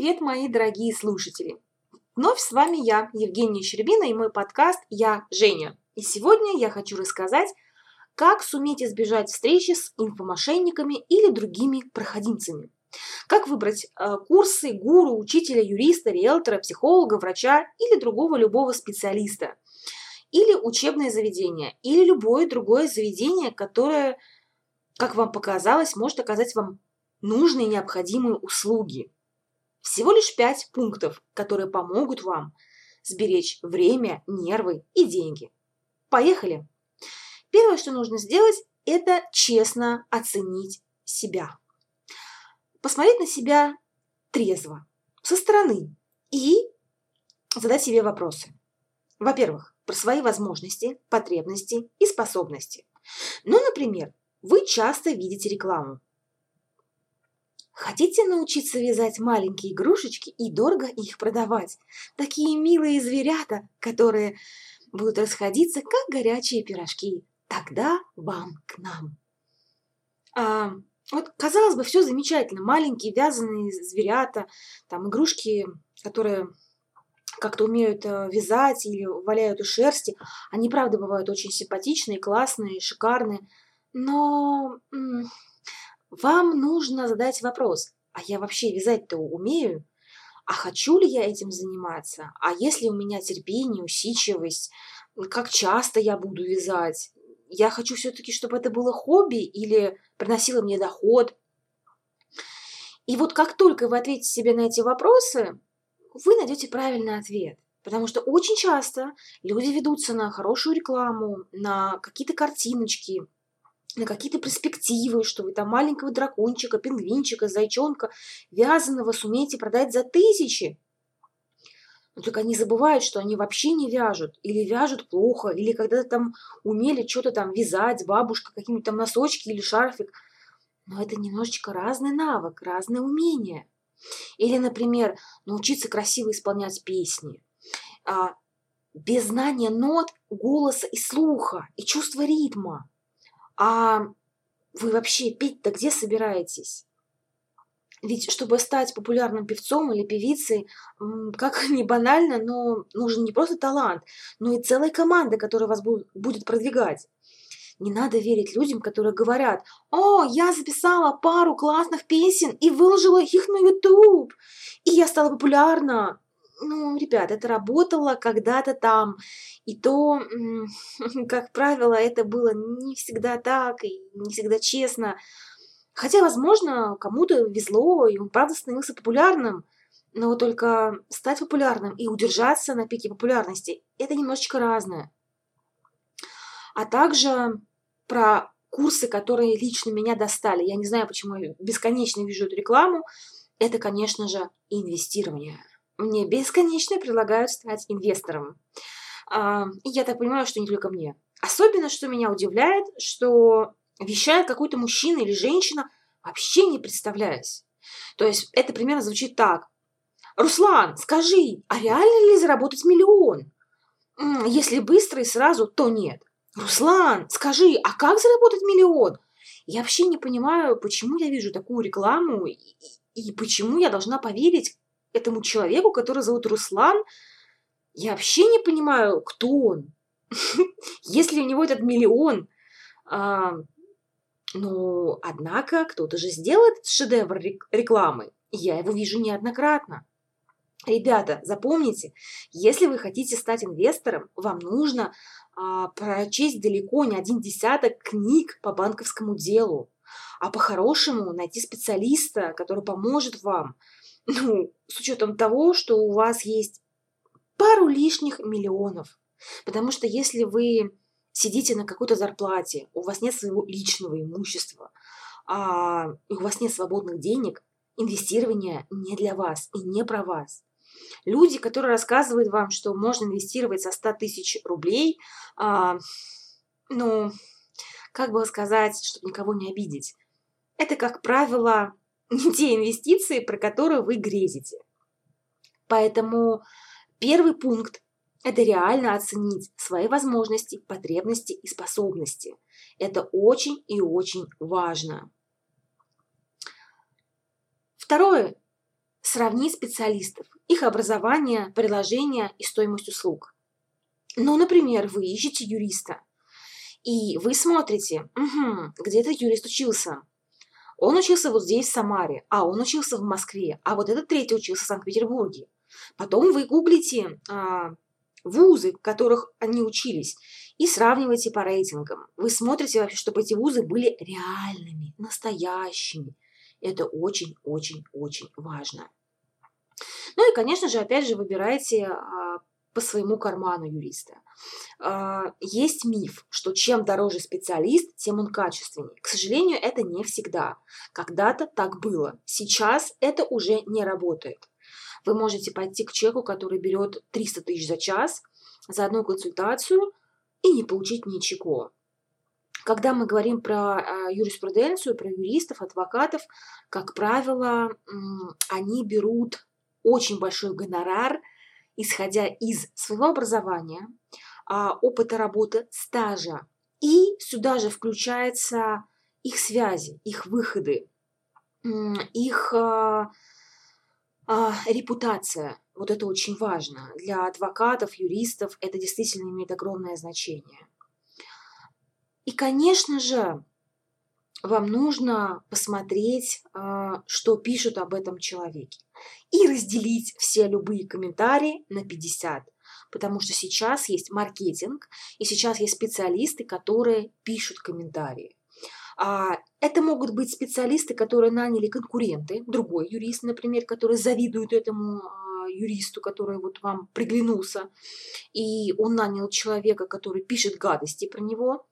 Привет, мои дорогие слушатели! Вновь с вами я, Евгения Щербина, и мой подкаст «Я Женя». И сегодня я хочу рассказать, как суметь избежать встречи с инфомошенниками или другими проходимцами. Как выбрать э, курсы гуру, учителя, юриста, риэлтора, психолога, врача или другого любого специалиста. Или учебное заведение, или любое другое заведение, которое, как вам показалось, может оказать вам нужные необходимые услуги. Всего лишь пять пунктов, которые помогут вам сберечь время, нервы и деньги. Поехали! Первое, что нужно сделать, это честно оценить себя. Посмотреть на себя трезво, со стороны и задать себе вопросы. Во-первых, про свои возможности, потребности и способности. Ну, например, вы часто видите рекламу. Хотите научиться вязать маленькие игрушечки и дорого их продавать? Такие милые зверята, которые будут расходиться, как горячие пирожки. Тогда вам к нам. А, вот, казалось бы, все замечательно. Маленькие вязаные зверята, там игрушки, которые как-то умеют э, вязать или валяют у шерсти. Они, правда, бывают очень симпатичные, классные, шикарные. Но вам нужно задать вопрос, а я вообще вязать-то умею? А хочу ли я этим заниматься? А если у меня терпение, усидчивость? Как часто я буду вязать? Я хочу все-таки, чтобы это было хобби или приносило мне доход. И вот как только вы ответите себе на эти вопросы, вы найдете правильный ответ. Потому что очень часто люди ведутся на хорошую рекламу, на какие-то картиночки, на какие-то перспективы, что вы там маленького дракончика, пингвинчика, зайчонка вязаного сумеете продать за тысячи. Но только они забывают, что они вообще не вяжут, или вяжут плохо, или когда-то там умели что-то там вязать, бабушка, какие-нибудь там носочки или шарфик. Но это немножечко разный навык, разное умение. Или, например, научиться красиво исполнять песни. А, без знания нот, голоса и слуха, и чувства ритма. А вы вообще петь-то где собираетесь? Ведь чтобы стать популярным певцом или певицей, как ни банально, но нужен не просто талант, но и целая команда, которая вас будет продвигать. Не надо верить людям, которые говорят, «О, я записала пару классных песен и выложила их на YouTube, и я стала популярна». Ну, ребят, это работало когда-то там, и то, как правило, это было не всегда так и не всегда честно. Хотя, возможно, кому-то везло, и он правда становился популярным, но только стать популярным и удержаться на пике популярности – это немножечко разное. А также про курсы, которые лично меня достали. Я не знаю, почему я бесконечно вижу эту рекламу. Это, конечно же, инвестирование мне бесконечно предлагают стать инвестором. А, и я так понимаю, что не только мне. Особенно, что меня удивляет, что вещает какой-то мужчина или женщина, вообще не представляясь. То есть это примерно звучит так. Руслан, скажи, а реально ли заработать миллион? Если быстро и сразу, то нет. Руслан, скажи, а как заработать миллион? Я вообще не понимаю, почему я вижу такую рекламу и, и почему я должна поверить этому человеку, который зовут Руслан, я вообще не понимаю, кто он. Если у него этот миллион, а, ну, однако, кто-то же сделал этот шедевр рекламы. Я его вижу неоднократно. Ребята, запомните, если вы хотите стать инвестором, вам нужно а, прочесть далеко не один десяток книг по банковскому делу, а по-хорошему найти специалиста, который поможет вам ну, с учетом того, что у вас есть пару лишних миллионов. Потому что если вы сидите на какой-то зарплате, у вас нет своего личного имущества, а, у вас нет свободных денег, инвестирование не для вас и не про вас. Люди, которые рассказывают вам, что можно инвестировать со 100 тысяч рублей, а, ну, как бы сказать, чтобы никого не обидеть, это, как правило, те инвестиции, про которые вы грезите. Поэтому первый пункт – это реально оценить свои возможности, потребности и способности. Это очень и очень важно. Второе сравнить специалистов, их образование, предложения и стоимость услуг. Ну, например, вы ищете юриста, и вы смотрите, угу, где этот юрист учился. Он учился вот здесь, в Самаре, а он учился в Москве, а вот этот третий учился в Санкт-Петербурге. Потом вы гуглите а, вузы, в которых они учились, и сравниваете по рейтингам. Вы смотрите вообще, чтобы эти вузы были реальными, настоящими. Это очень-очень-очень важно. Ну и, конечно же, опять же, выбирайте а, по своему карману юриста. А, есть миф, что чем дороже специалист, тем он качественнее. К сожалению, это не всегда. Когда-то так было. Сейчас это уже не работает. Вы можете пойти к человеку, который берет 300 тысяч за час, за одну консультацию и не получить ничего. Когда мы говорим про а, юриспруденцию, про юристов, адвокатов, как правило, они берут очень большой гонорар, исходя из своего образования, а, опыта работы, стажа. И сюда же включаются их связи, их выходы, их а, а, репутация. Вот это очень важно. Для адвокатов, юристов это действительно имеет огромное значение. И, конечно же, вам нужно посмотреть, а, что пишут об этом человеке. И разделить все любые комментарии на 50. Потому что сейчас есть маркетинг, и сейчас есть специалисты, которые пишут комментарии. А это могут быть специалисты, которые наняли конкуренты, другой юрист, например, который завидует этому а, юристу, который вот вам приглянулся, и он нанял человека, который пишет гадости про него,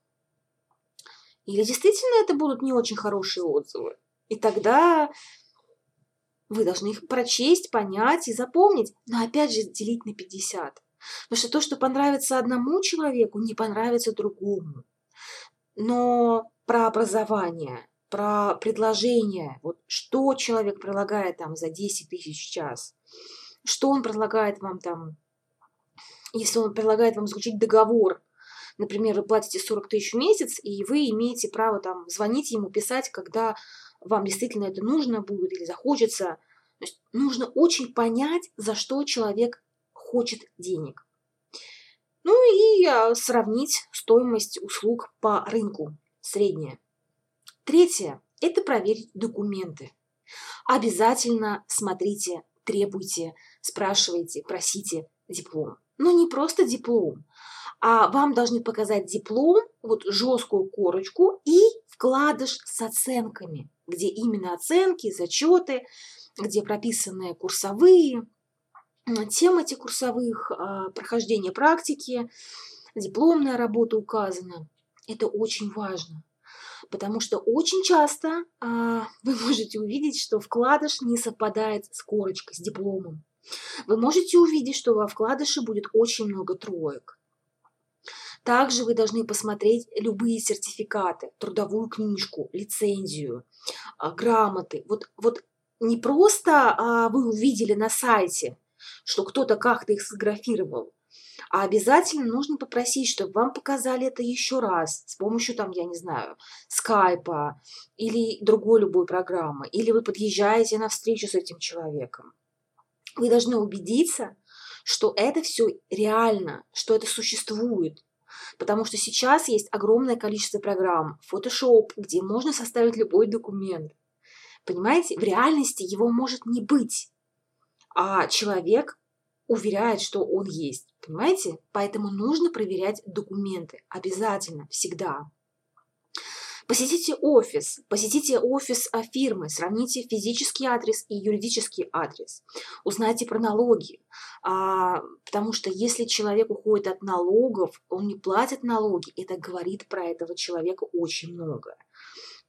или действительно это будут не очень хорошие отзывы? И тогда вы должны их прочесть, понять и запомнить, но опять же делить на 50. Потому что то, что понравится одному человеку, не понравится другому. Но про образование, про предложение, вот что человек предлагает там за 10 тысяч в час, что он предлагает вам там, если он предлагает вам заключить договор например, вы платите 40 тысяч в месяц, и вы имеете право там звонить ему, писать, когда вам действительно это нужно будет или захочется. То есть нужно очень понять, за что человек хочет денег. Ну и а, сравнить стоимость услуг по рынку, средняя. Третье – это проверить документы. Обязательно смотрите, требуйте, спрашивайте, просите диплом. Но не просто диплом, а вам должны показать диплом, вот жесткую корочку и вкладыш с оценками, где именно оценки, зачеты, где прописаны курсовые, темы этих курсовых, а, прохождение практики, дипломная работа указана. Это очень важно. Потому что очень часто а, вы можете увидеть, что вкладыш не совпадает с корочкой, с дипломом. Вы можете увидеть, что во вкладыше будет очень много троек. Также вы должны посмотреть любые сертификаты, трудовую книжку, лицензию, а, грамоты. Вот, вот не просто а, вы увидели на сайте, что кто-то как-то их сфотографировал, а обязательно нужно попросить, чтобы вам показали это еще раз с помощью, там, я не знаю, скайпа или другой любой программы. Или вы подъезжаете на встречу с этим человеком. Вы должны убедиться, что это все реально, что это существует, Потому что сейчас есть огромное количество программ, Photoshop, где можно составить любой документ. Понимаете, в реальности его может не быть. А человек уверяет, что он есть. Понимаете? Поэтому нужно проверять документы. Обязательно, всегда. Посетите офис, посетите офис фирмы, сравните физический адрес и юридический адрес. Узнайте про налоги, а, потому что если человек уходит от налогов, он не платит налоги, это говорит про этого человека очень много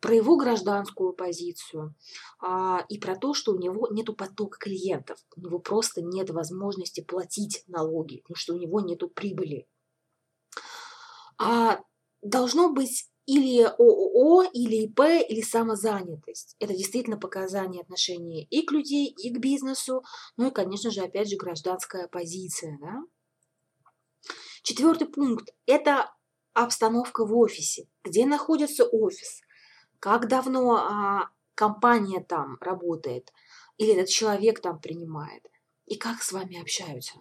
про его гражданскую позицию а, и про то, что у него нет потока клиентов, у него просто нет возможности платить налоги, потому что у него нет прибыли. А, должно быть или ООО, или ИП, или самозанятость. Это действительно показания отношения и к людей, и к бизнесу, ну и, конечно же, опять же, гражданская позиция. Да? Четвертый пункт – это обстановка в офисе. Где находится офис? Как давно а, компания там работает? или этот человек там принимает, и как с вами общаются.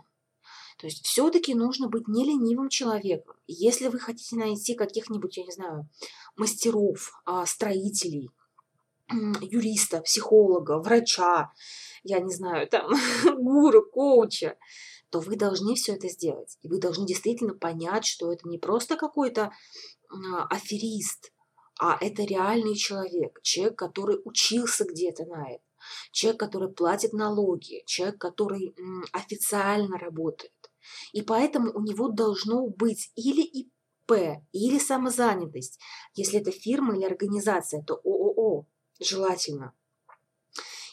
То есть все-таки нужно быть не ленивым человеком. Если вы хотите найти каких-нибудь, я не знаю, мастеров, а, строителей, юриста, психолога, врача, я не знаю, там, гуру, коуча, то вы должны все это сделать. И вы должны действительно понять, что это не просто какой-то аферист, а это реальный человек, человек, который учился где-то на это, человек, который платит налоги, человек, который официально работает. И поэтому у него должно быть или ИП, или самозанятость. Если это фирма или организация, то ООО желательно.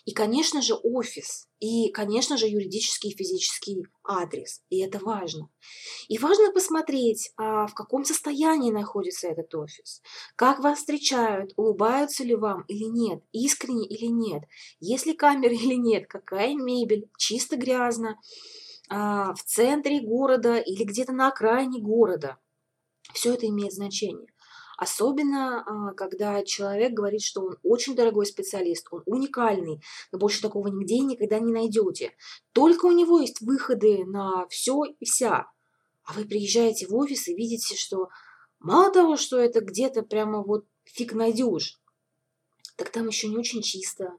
И, конечно же, офис. И, конечно же, юридический и физический адрес. И это важно. И важно посмотреть, а в каком состоянии находится этот офис. Как вас встречают, улыбаются ли вам или нет, искренне или нет. Есть ли камеры или нет, какая мебель, чисто грязно, а, в центре города или где-то на окраине города. Все это имеет значение. Особенно, а, когда человек говорит, что он очень дорогой специалист, он уникальный, вы больше такого нигде никогда не найдете. Только у него есть выходы на все и вся. А вы приезжаете в офис и видите, что мало того, что это где-то прямо вот фиг найдешь, так там еще не очень чисто.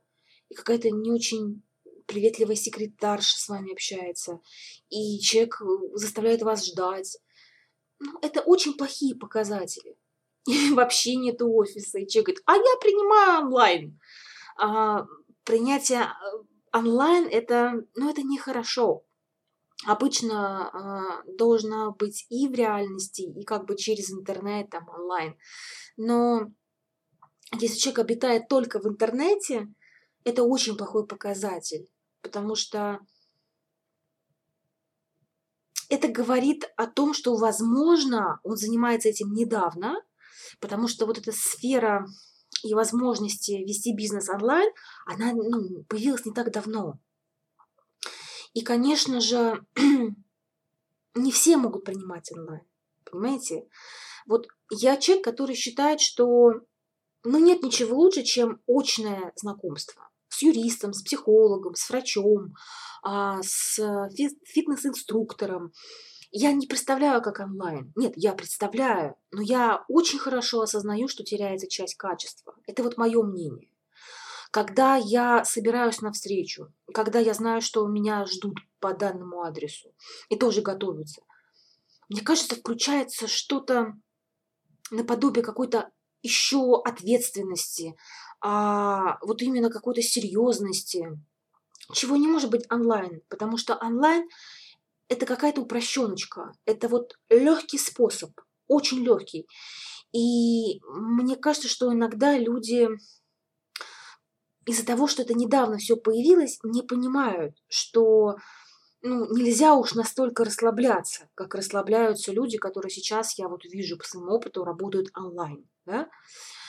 И какая-то не очень приветливая секретарша с вами общается. И человек заставляет вас ждать. Ну, это очень плохие показатели вообще нет офиса. И человек говорит, а я принимаю онлайн. А, принятие э, онлайн это, ну, это нехорошо. Обычно а, должна быть и в реальности, и как бы через интернет, там, онлайн. Но если человек обитает только в интернете, это очень плохой показатель, потому что это говорит о том, что, возможно, он занимается этим недавно, потому что вот эта сфера и возможности вести бизнес онлайн, она ну, появилась не так давно. И, конечно же, не все могут принимать онлайн, понимаете? Вот я человек, который считает, что ну, нет ничего лучше, чем очное знакомство с юристом, с психологом, с врачом, а, с фитнес-инструктором, я не представляю, как онлайн. Нет, я представляю, но я очень хорошо осознаю, что теряется часть качества. Это вот мое мнение. Когда я собираюсь на встречу, когда я знаю, что меня ждут по данному адресу и тоже готовятся, мне кажется, включается что-то наподобие какой-то еще ответственности, а вот именно какой-то серьезности, чего не может быть онлайн, потому что онлайн это какая-то упрощеночка, это вот легкий способ, очень легкий. И мне кажется, что иногда люди из-за того, что это недавно все появилось, не понимают, что ну, нельзя уж настолько расслабляться, как расслабляются люди, которые сейчас, я вот вижу по своему опыту, работают онлайн. Да?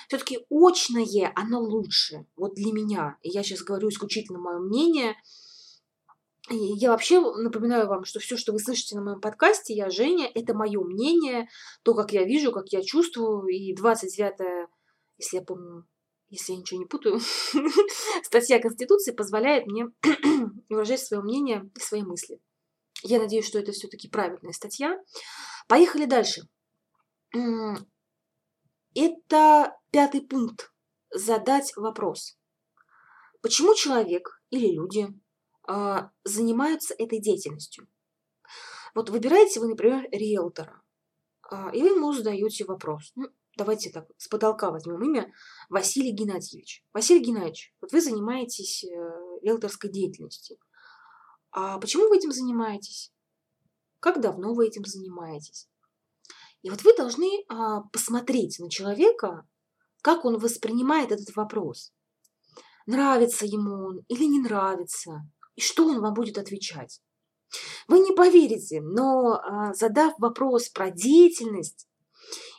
Все-таки очное, оно лучше, вот для меня. И я сейчас говорю исключительно мое мнение – и я вообще напоминаю вам, что все, что вы слышите на моем подкасте, я Женя, это мое мнение, то, как я вижу, как я чувствую. И 29 если я помню, если я ничего не путаю, статья Конституции позволяет мне выражать свое мнение и свои мысли. Я надеюсь, что это все-таки правильная статья. Поехали дальше. Это пятый пункт. Задать вопрос. Почему человек или люди а, занимаются этой деятельностью. Вот выбираете вы, например, риэлтора, а, и вы ему задаете вопрос. Ну, давайте так, с потолка возьмем имя Василий Геннадьевич. Василий Геннадьевич, вот вы занимаетесь э, риэлторской деятельностью. А почему вы этим занимаетесь? Как давно вы этим занимаетесь? И вот вы должны а, посмотреть на человека, как он воспринимает этот вопрос. Нравится ему он или не нравится. И что он вам будет отвечать? Вы не поверите, но а, задав вопрос про деятельность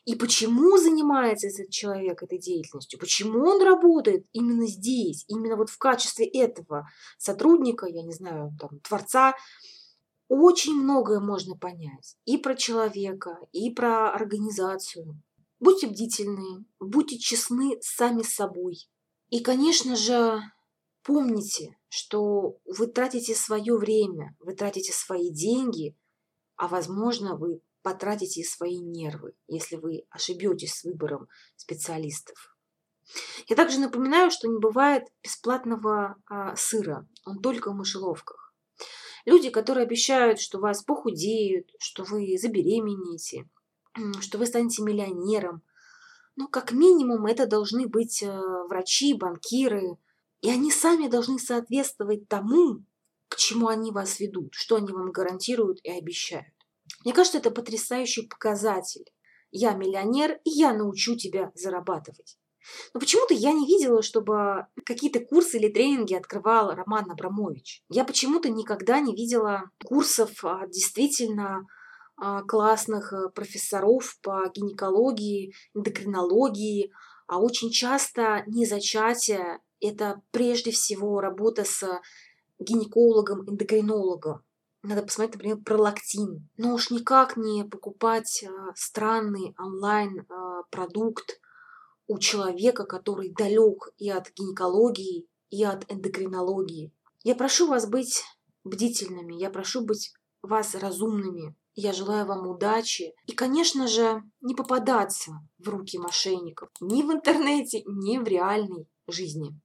и почему занимается этот человек этой деятельностью, почему он работает именно здесь, именно вот в качестве этого сотрудника, я не знаю, там, творца, очень многое можно понять и про человека, и про организацию. Будьте бдительны, будьте честны сами с собой. И, конечно же, помните, что вы тратите свое время, вы тратите свои деньги, а возможно вы потратите свои нервы, если вы ошибетесь с выбором специалистов. Я также напоминаю, что не бывает бесплатного а, сыра, он только в мышеловках. Люди, которые обещают, что вас похудеют, что вы забеременеете, что вы станете миллионером, ну, как минимум, это должны быть э, врачи, банкиры, и они сами должны соответствовать тому, к чему они вас ведут, что они вам гарантируют и обещают. Мне кажется, это потрясающий показатель. Я миллионер, и я научу тебя зарабатывать. Но почему-то я не видела, чтобы какие-то курсы или тренинги открывал Роман Абрамович. Я почему-то никогда не видела курсов от действительно а, классных э, профессоров по гинекологии, эндокринологии, а очень часто не зачатие – это прежде всего работа с гинекологом, эндокринологом. Надо посмотреть, например, пролактин. Но уж никак не покупать э, странный онлайн-продукт у человека, который далек и от гинекологии, и от эндокринологии. Я прошу вас быть бдительными, я прошу быть вас разумными. Я желаю вам удачи и, конечно же, не попадаться в руки мошенников ни в интернете, ни в реальной жизни.